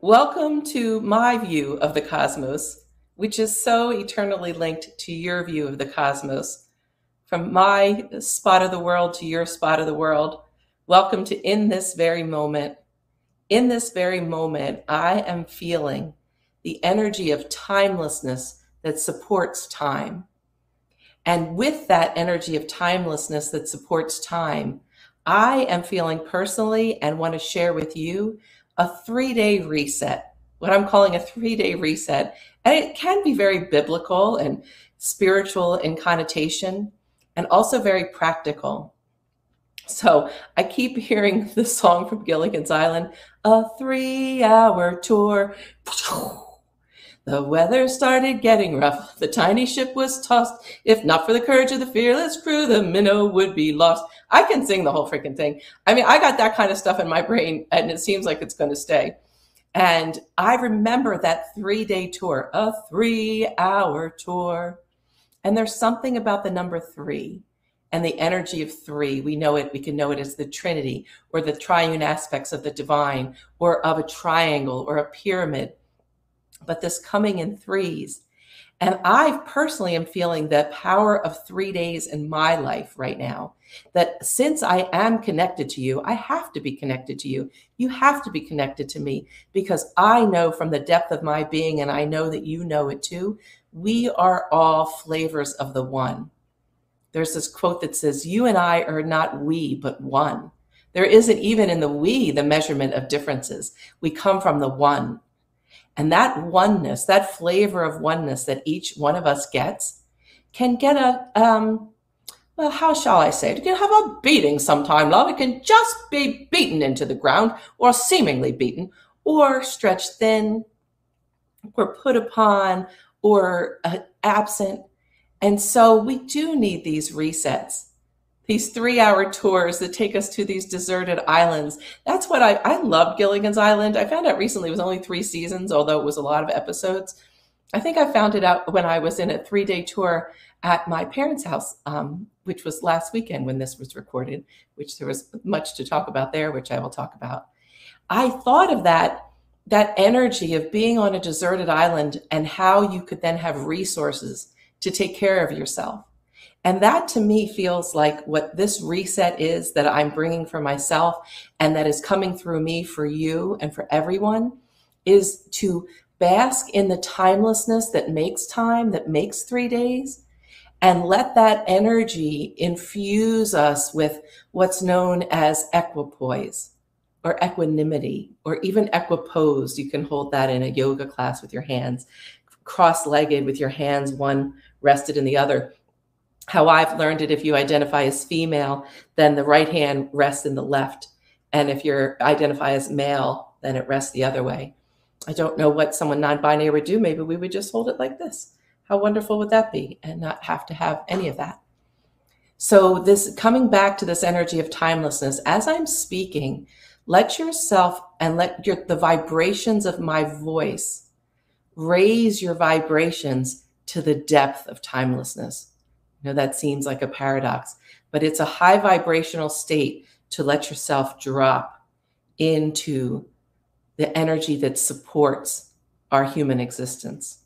Welcome to my view of the cosmos, which is so eternally linked to your view of the cosmos. From my spot of the world to your spot of the world, welcome to in this very moment. In this very moment, I am feeling the energy of timelessness that supports time. And with that energy of timelessness that supports time, I am feeling personally and want to share with you a three day reset, what I'm calling a three day reset. And it can be very biblical and spiritual in connotation and also very practical. So I keep hearing the song from Gilligan's Island, a three hour tour. The weather started getting rough. The tiny ship was tossed. If not for the courage of the fearless crew, the minnow would be lost. I can sing the whole freaking thing. I mean, I got that kind of stuff in my brain, and it seems like it's going to stay. And I remember that three day tour, a three hour tour. And there's something about the number three and the energy of three. We know it, we can know it as the Trinity or the triune aspects of the divine or of a triangle or a pyramid but this coming in threes. And I personally am feeling the power of three days in my life right now. That since I am connected to you, I have to be connected to you. You have to be connected to me because I know from the depth of my being, and I know that you know it too, we are all flavors of the one. There's this quote that says, You and I are not we, but one. There isn't even in the we the measurement of differences. We come from the one. And that oneness, that flavor of oneness that each one of us gets, can get a, um, well, how shall I say it? It can have a beating sometime, love. It can just be beaten into the ground, or seemingly beaten, or stretched thin, or put upon, or uh, absent. And so we do need these resets these three hour tours that take us to these deserted islands. That's what I, I loved Gilligan's Island. I found out recently it was only three seasons, although it was a lot of episodes. I think I found it out when I was in a three day tour at my parents' house, um, which was last weekend when this was recorded, which there was much to talk about there, which I will talk about. I thought of that that energy of being on a deserted island and how you could then have resources to take care of yourself and that to me feels like what this reset is that I'm bringing for myself and that is coming through me for you and for everyone is to bask in the timelessness that makes time, that makes three days, and let that energy infuse us with what's known as equipoise or equanimity or even equiposed. You can hold that in a yoga class with your hands cross legged with your hands, one rested in the other how I've learned it, if you identify as female, then the right hand rests in the left. And if you identify as male, then it rests the other way. I don't know what someone non binary would do. Maybe we would just hold it like this. How wonderful would that be? And not have to have any of that. So, this coming back to this energy of timelessness, as I'm speaking, let yourself and let your, the vibrations of my voice raise your vibrations to the depth of timelessness know, that seems like a paradox, but it's a high vibrational state to let yourself drop into the energy that supports our human existence.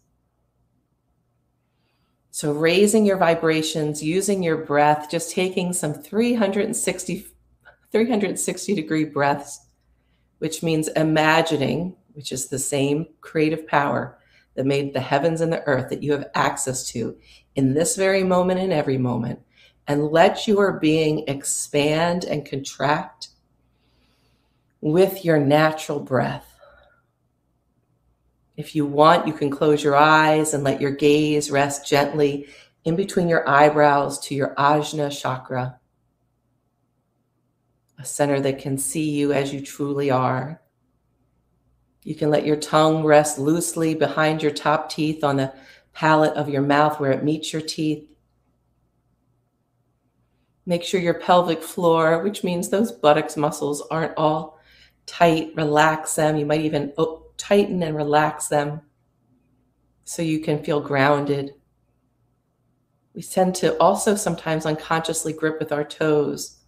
So, raising your vibrations, using your breath, just taking some 360, 360 degree breaths, which means imagining, which is the same creative power that made the heavens and the earth that you have access to in this very moment and every moment and let your being expand and contract with your natural breath. If you want, you can close your eyes and let your gaze rest gently in between your eyebrows to your Ajna chakra, a center that can see you as you truly are. You can let your tongue rest loosely behind your top teeth on the palate of your mouth where it meets your teeth. Make sure your pelvic floor, which means those buttocks muscles aren't all tight, relax them. You might even oh, tighten and relax them so you can feel grounded. We tend to also sometimes unconsciously grip with our toes.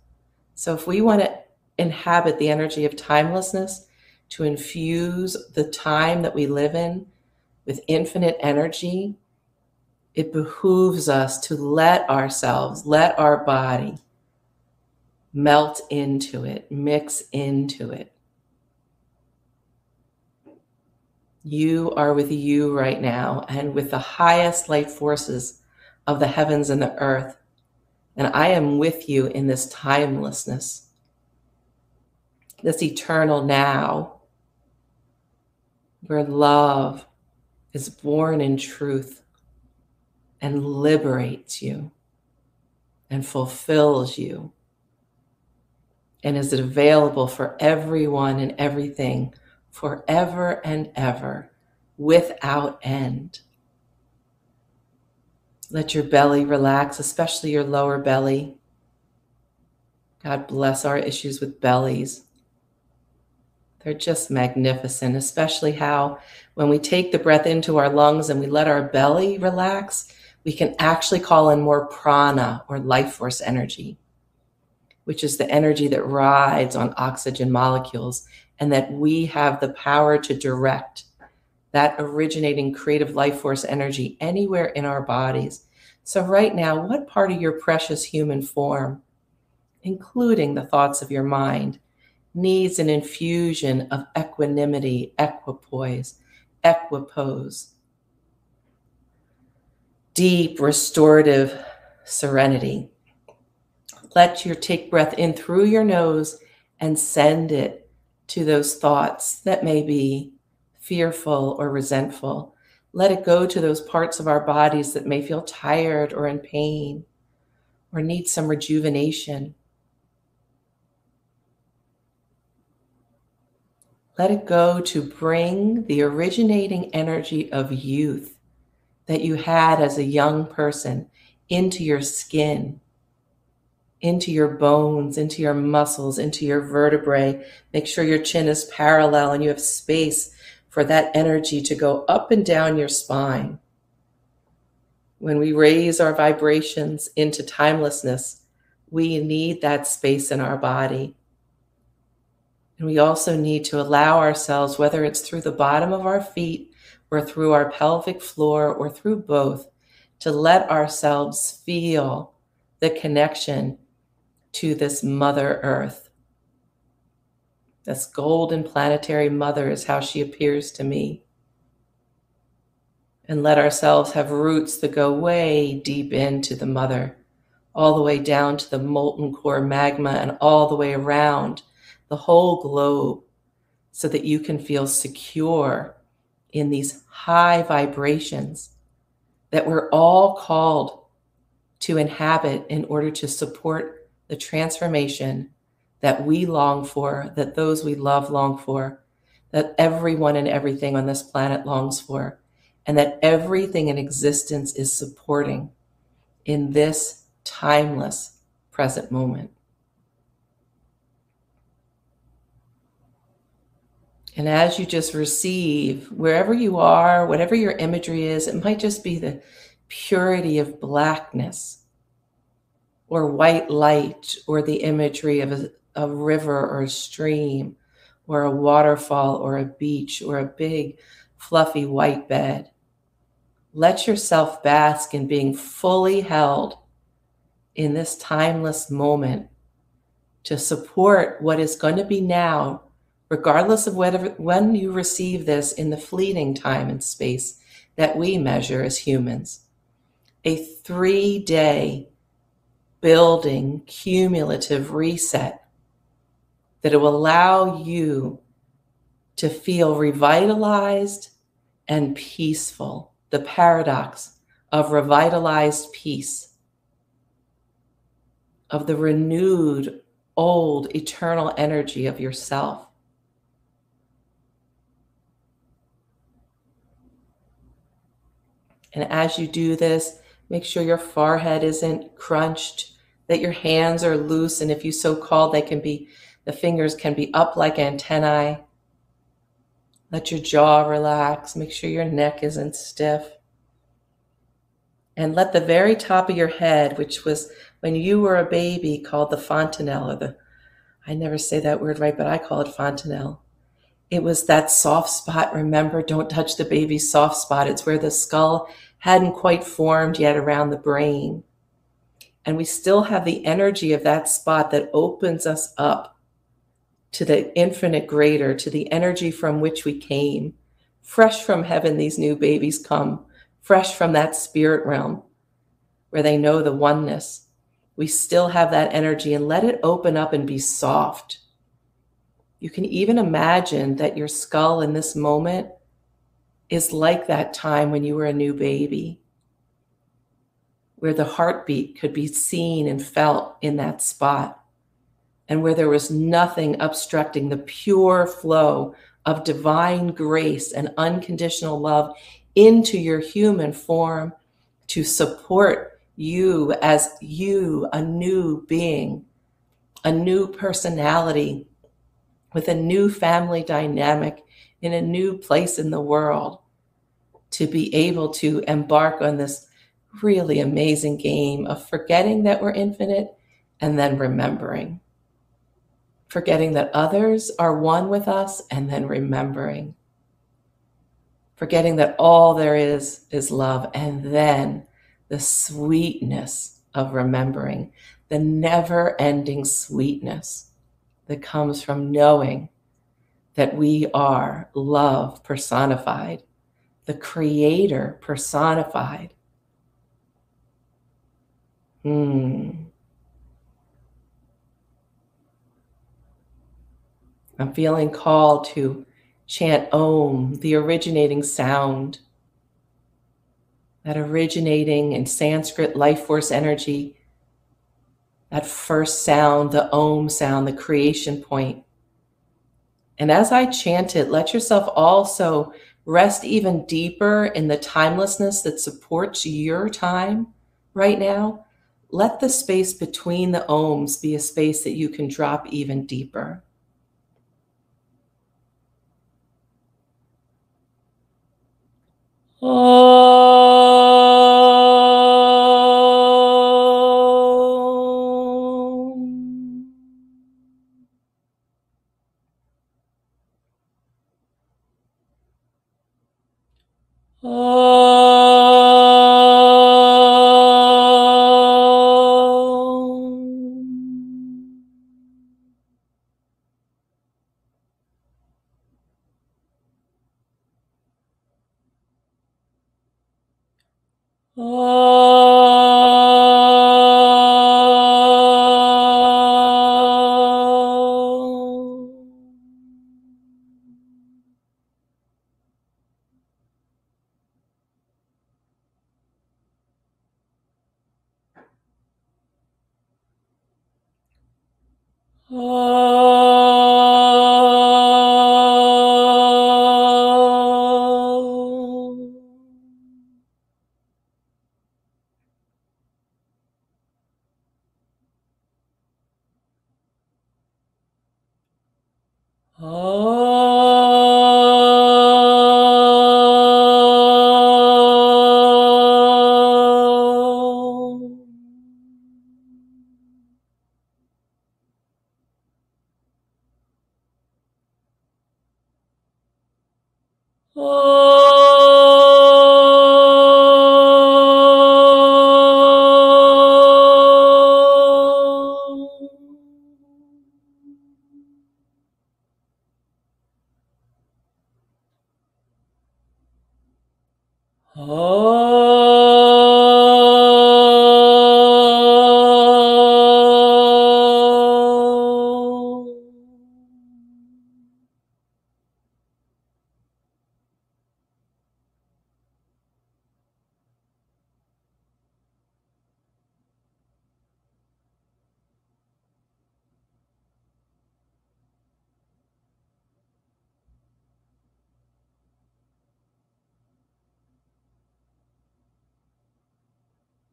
So if we want to inhabit the energy of timelessness, to infuse the time that we live in with infinite energy, it behooves us to let ourselves, let our body melt into it, mix into it. You are with you right now and with the highest light forces of the heavens and the earth. And I am with you in this timelessness, this eternal now, where love is born in truth and liberates you and fulfills you and is available for everyone and everything forever and ever without end. Let your belly relax, especially your lower belly. God bless our issues with bellies. They're just magnificent, especially how when we take the breath into our lungs and we let our belly relax, we can actually call in more prana or life force energy, which is the energy that rides on oxygen molecules and that we have the power to direct that originating creative life force energy anywhere in our bodies. So, right now, what part of your precious human form, including the thoughts of your mind, needs an infusion of equanimity, equipoise, equipose, deep restorative serenity? Let your take breath in through your nose and send it to those thoughts that may be fearful or resentful. Let it go to those parts of our bodies that may feel tired or in pain or need some rejuvenation. Let it go to bring the originating energy of youth that you had as a young person into your skin into your bones, into your muscles, into your vertebrae. Make sure your chin is parallel and you have space for that energy to go up and down your spine. When we raise our vibrations into timelessness, we need that space in our body. And we also need to allow ourselves, whether it's through the bottom of our feet or through our pelvic floor or through both, to let ourselves feel the connection to this Mother Earth. This golden planetary mother is how she appears to me. And let ourselves have roots that go way deep into the mother, all the way down to the molten core magma and all the way around the whole globe, so that you can feel secure in these high vibrations that we're all called to inhabit in order to support the transformation that we long for, that those we love long for, that everyone and everything on this planet longs for, and that everything in existence is supporting in this timeless present moment. And as you just receive, wherever you are, whatever your imagery is, it might just be the purity of blackness or white light or the imagery of a, a river or a stream or a waterfall or a beach or a big fluffy white bed. Let yourself bask in being fully held in this timeless moment to support what is going to be now, regardless of whether when you receive this in the fleeting time and space that we measure as humans. A three day building cumulative reset that will allow you to feel revitalized and peaceful. The paradox of revitalized peace, of the renewed, old, eternal energy of yourself. And as you do this, Make sure your forehead isn't crunched, that your hands are loose, and if you so call, they can be, the fingers can be up like antennae. Let your jaw relax. Make sure your neck isn't stiff. And let the very top of your head, which was when you were a baby called the fontanelle, or the, I never say that word right, but I call it fontanelle. It was that soft spot. Remember, don't touch the baby's soft spot. It's where the skull hadn't quite formed yet around the brain. And we still have the energy of that spot that opens us up to the infinite greater, to the energy from which we came. Fresh from heaven, these new babies come, fresh from that spirit realm where they know the oneness. We still have that energy and let it open up and be soft. You can even imagine that your skull in this moment is like that time when you were a new baby, where the heartbeat could be seen and felt in that spot, and where there was nothing obstructing the pure flow of divine grace and unconditional love into your human form to support you as you, a new being, a new personality with a new family dynamic in a new place in the world to be able to embark on this really amazing game of forgetting that we're infinite and then remembering. Forgetting that others are one with us and then remembering. Forgetting that all there is is love and then the sweetness of remembering, the never ending sweetness that comes from knowing that we are love personified, the creator personified. Hmm. I'm feeling called to chant Om, the originating sound, that originating in Sanskrit life force energy, that first sound, the Om sound, the creation point. And as I chant it, let yourself also rest even deeper in the timelessness that supports your time right now. Let the space between the ohms be a space that you can drop even deeper. Oh. Oh. 哦。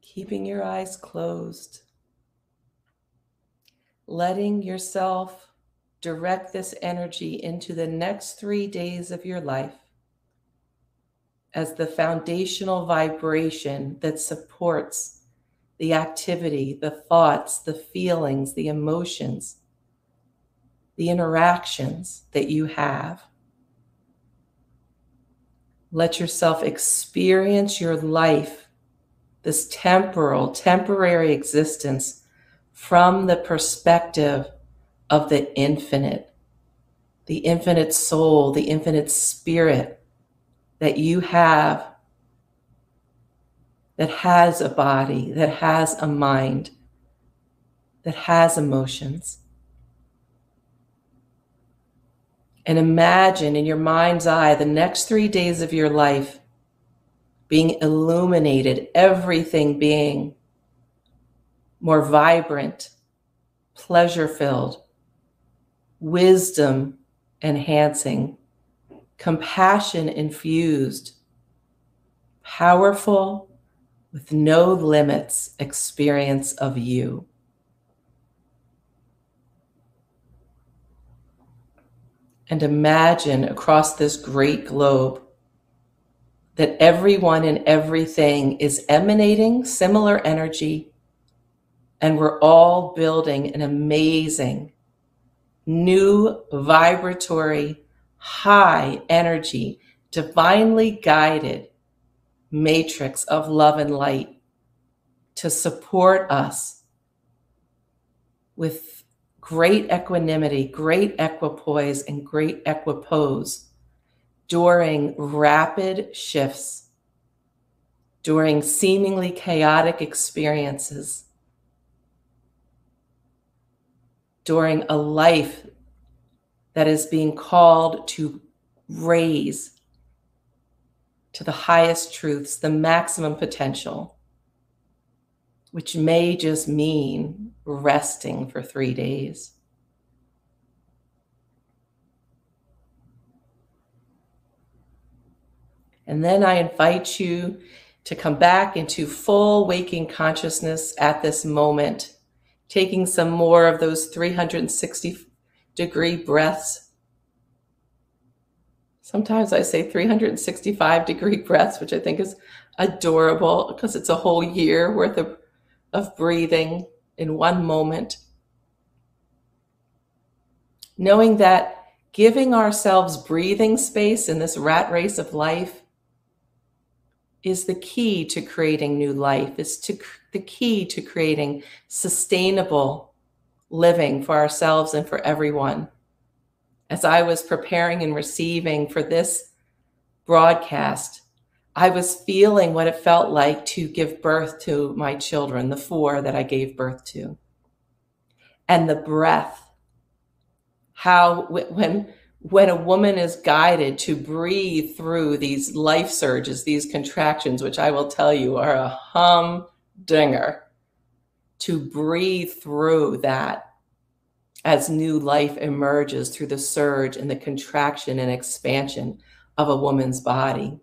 Keeping your eyes closed, letting yourself direct this energy into the next three days of your life as the foundational vibration that supports the activity, the thoughts, the feelings, the emotions, the interactions that you have. Let yourself experience your life, this temporal, temporary existence, from the perspective of the infinite, the infinite soul, the infinite spirit that you have that has a body, that has a mind, that has emotions. And imagine in your mind's eye the next three days of your life being illuminated, everything being more vibrant, pleasure filled, wisdom enhancing, compassion infused, powerful, with no limits experience of you. And imagine across this great globe that everyone and everything is emanating similar energy, and we're all building an amazing, new, vibratory, high energy, divinely guided matrix of love and light to support us with great equanimity, great equipoise, and great equipose during rapid shifts, during seemingly chaotic experiences, during a life that is being called to raise to the highest truths, the maximum potential, which may just mean resting for three days. And then I invite you to come back into full waking consciousness at this moment, taking some more of those 360 degree breaths. Sometimes I say 365 degree breaths, which I think is adorable because it's a whole year worth of, of breathing in one moment. Knowing that giving ourselves breathing space in this rat race of life is the key to creating new life, is to the key to creating sustainable living for ourselves and for everyone. As I was preparing and receiving for this broadcast, I was feeling what it felt like to give birth to my children, the four that I gave birth to. And the breath, how when when a woman is guided to breathe through these life surges, these contractions, which I will tell you are a humdinger, to breathe through that as new life emerges through the surge and the contraction and expansion of a woman's body.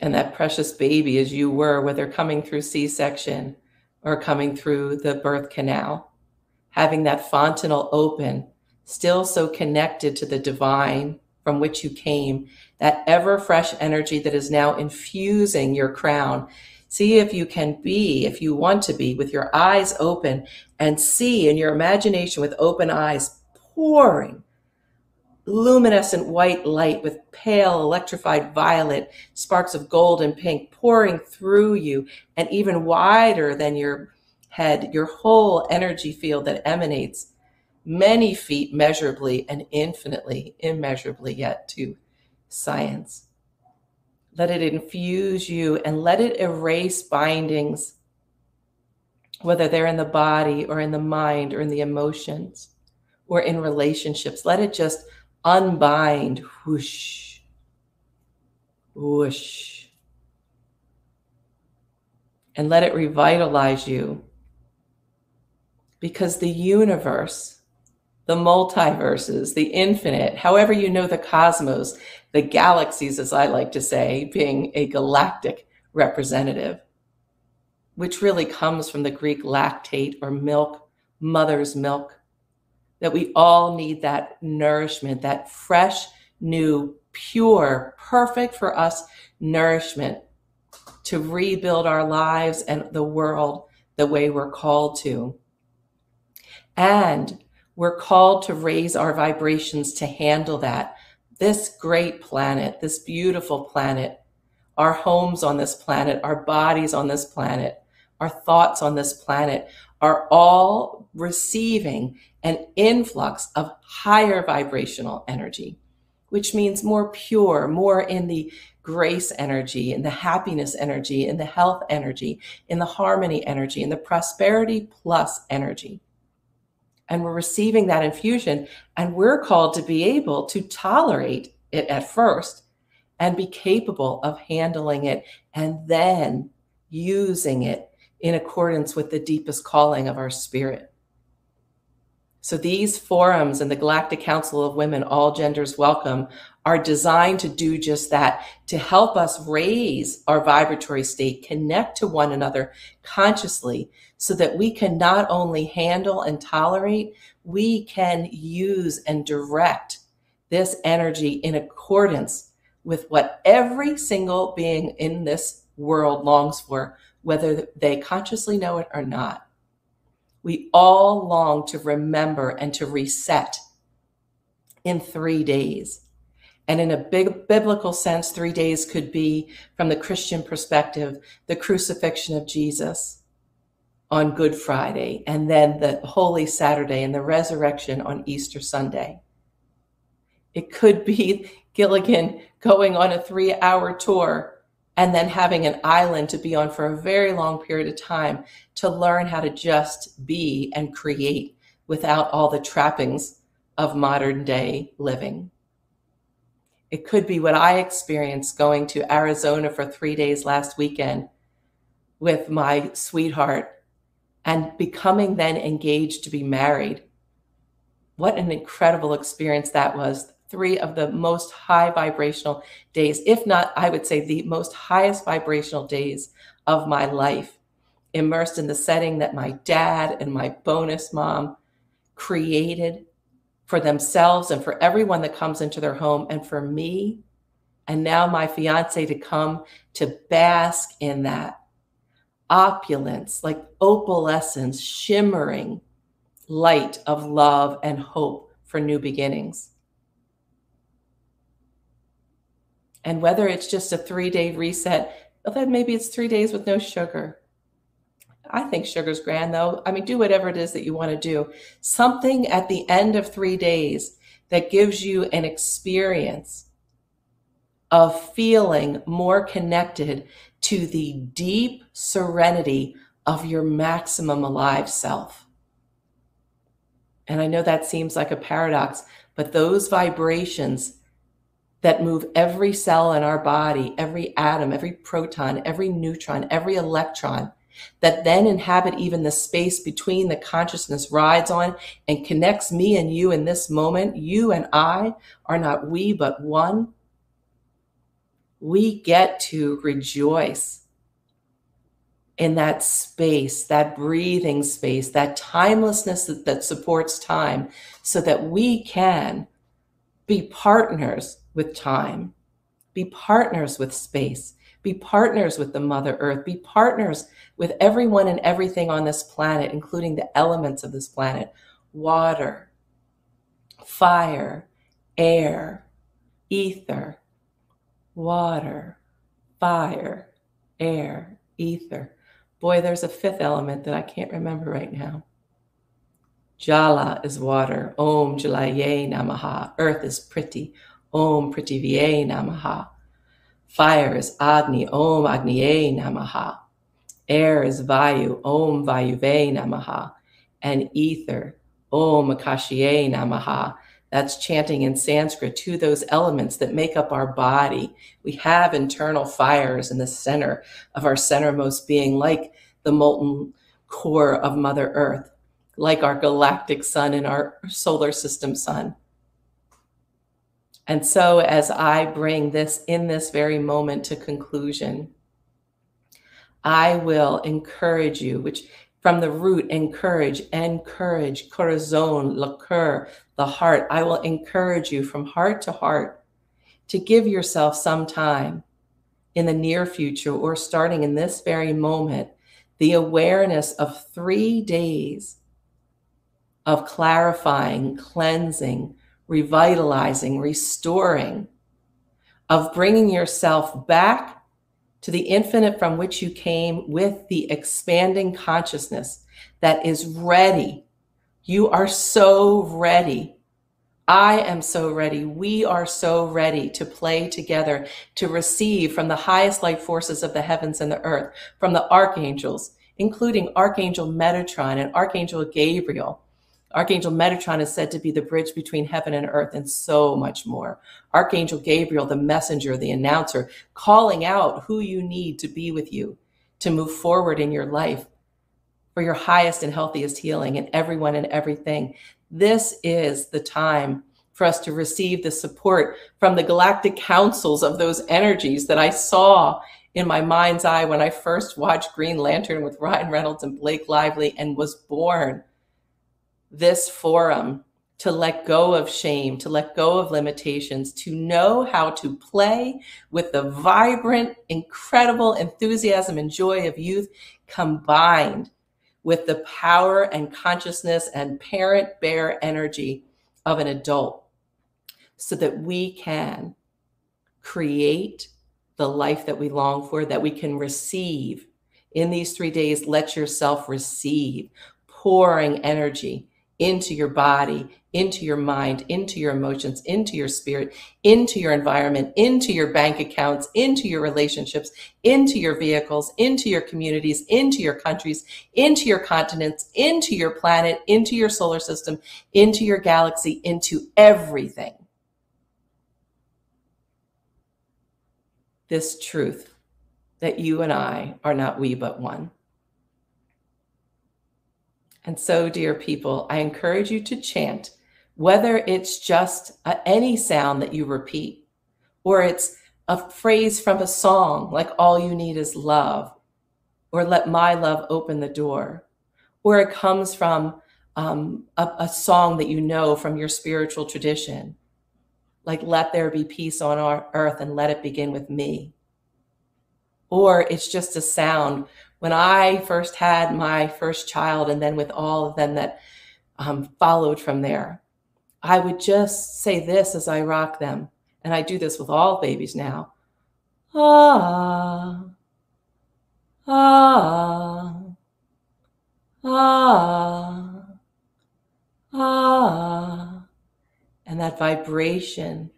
And that precious baby, as you were, whether coming through C section or coming through the birth canal, having that fontanel open, still so connected to the divine from which you came, that ever fresh energy that is now infusing your crown. See if you can be, if you want to be, with your eyes open and see in your imagination with open eyes pouring luminescent white light with pale electrified violet, sparks of gold and pink pouring through you, and even wider than your head, your whole energy field that emanates many feet measurably and infinitely, immeasurably yet to science. Let it infuse you and let it erase bindings, whether they're in the body or in the mind or in the emotions or in relationships. Let it just unbind, whoosh, whoosh, and let it revitalize you. Because the universe, the multiverses, the infinite, however you know the cosmos, the galaxies, as I like to say, being a galactic representative, which really comes from the Greek lactate or milk, mother's milk that we all need that nourishment, that fresh, new, pure, perfect for us nourishment to rebuild our lives and the world the way we're called to. And we're called to raise our vibrations to handle that this great planet, this beautiful planet, our homes on this planet, our bodies on this planet, our thoughts on this planet are all receiving an influx of higher vibrational energy, which means more pure, more in the grace energy, in the happiness energy, in the health energy, in the harmony energy, in the prosperity plus energy. And we're receiving that infusion, and we're called to be able to tolerate it at first and be capable of handling it and then using it in accordance with the deepest calling of our spirit. So these forums and the Galactic Council of Women, All Genders Welcome, are designed to do just that, to help us raise our vibratory state, connect to one another consciously, so that we can not only handle and tolerate, we can use and direct this energy in accordance with what every single being in this world longs for, whether they consciously know it or not. We all long to remember and to reset in three days. And in a big biblical sense, three days could be, from the Christian perspective, the crucifixion of Jesus on Good Friday, and then the Holy Saturday and the resurrection on Easter Sunday. It could be Gilligan going on a three hour tour and then having an island to be on for a very long period of time to learn how to just be and create without all the trappings of modern day living. It could be what I experienced going to Arizona for three days last weekend with my sweetheart and becoming then engaged to be married. What an incredible experience that was three of the most high vibrational days, if not, I would say the most highest vibrational days of my life, immersed in the setting that my dad and my bonus mom created for themselves and for everyone that comes into their home and for me and now my fiance to come to bask in that opulence like opalescence shimmering light of love and hope for new beginnings And whether it's just a three day reset, then maybe it's three days with no sugar. I think sugar's grand though. I mean, do whatever it is that you want to do. Something at the end of three days that gives you an experience of feeling more connected to the deep serenity of your maximum alive self. And I know that seems like a paradox, but those vibrations that move every cell in our body, every atom, every proton, every neutron, every electron, that then inhabit even the space between the consciousness rides on and connects me and you in this moment. You and I are not we, but one. We get to rejoice in that space, that breathing space, that timelessness that, that supports time, so that we can be partners with time, be partners with space, be partners with the Mother Earth, be partners with everyone and everything on this planet, including the elements of this planet water, fire, air, ether, water, fire, air, ether. Boy, there's a fifth element that I can't remember right now. Jala is water. Om Jalaye Namaha. Earth is Prithvi. Om Prithivye Namaha. Fire is Agni, Om Agniye Namaha. Air is Vayu, Om Vayuve Namaha. And ether, Om Akashiye Namaha. That's chanting in Sanskrit to those elements that make up our body. We have internal fires in the center of our centermost being, like the molten core of Mother Earth, like our galactic sun and our solar system sun. And so, as I bring this in this very moment to conclusion, I will encourage you, which from the root, encourage, encourage, corazon, le coeur, the heart. I will encourage you from heart to heart to give yourself some time in the near future or starting in this very moment, the awareness of three days of clarifying, cleansing, revitalizing, restoring, of bringing yourself back to the infinite from which you came with the expanding consciousness that is ready. You are so ready. I am so ready. We are so ready to play together, to receive from the highest light forces of the heavens and the earth, from the archangels, including Archangel Metatron and Archangel Gabriel, Archangel Metatron is said to be the bridge between heaven and earth and so much more. Archangel Gabriel, the messenger, the announcer, calling out who you need to be with you to move forward in your life for your highest and healthiest healing and everyone and everything. This is the time for us to receive the support from the galactic councils of those energies that I saw in my mind's eye when I first watched Green Lantern with Ryan Reynolds and Blake Lively and was born this forum to let go of shame, to let go of limitations, to know how to play with the vibrant, incredible enthusiasm and joy of youth combined with the power and consciousness and parent bear energy of an adult so that we can create the life that we long for, that we can receive. In these three days, let yourself receive, pouring energy into your body, into your mind, into your emotions, into your spirit, into your environment, into your bank accounts, into your relationships, into your vehicles, into your communities, into your countries, into your continents, into your planet, into your solar system, into your galaxy, into everything. This truth that you and I are not we but one. And so, dear people, I encourage you to chant, whether it's just a, any sound that you repeat, or it's a phrase from a song like All You Need Is Love, or Let My Love Open the Door, or it comes from um, a, a song that you know from your spiritual tradition, like Let There Be Peace on our Earth and Let It Begin with Me. Or it's just a sound when I first had my first child, and then with all of them that um, followed from there, I would just say this as I rock them. And I do this with all babies now. Ah, ah, ah, ah. And that vibration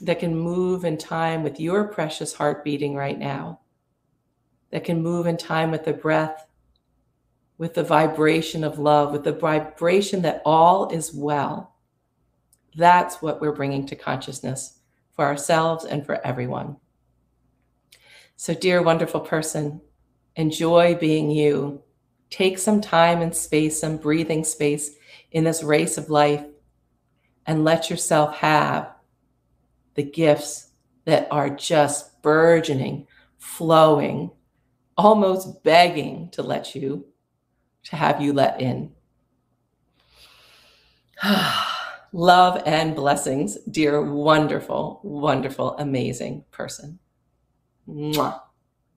that can move in time with your precious heart beating right now that can move in time with the breath, with the vibration of love, with the vibration that all is well. That's what we're bringing to consciousness for ourselves and for everyone. So, dear wonderful person, enjoy being you. Take some time and space, some breathing space in this race of life, and let yourself have the gifts that are just burgeoning, flowing, almost begging to let you, to have you let in. Love and blessings, dear, wonderful, wonderful, amazing person. Mwah.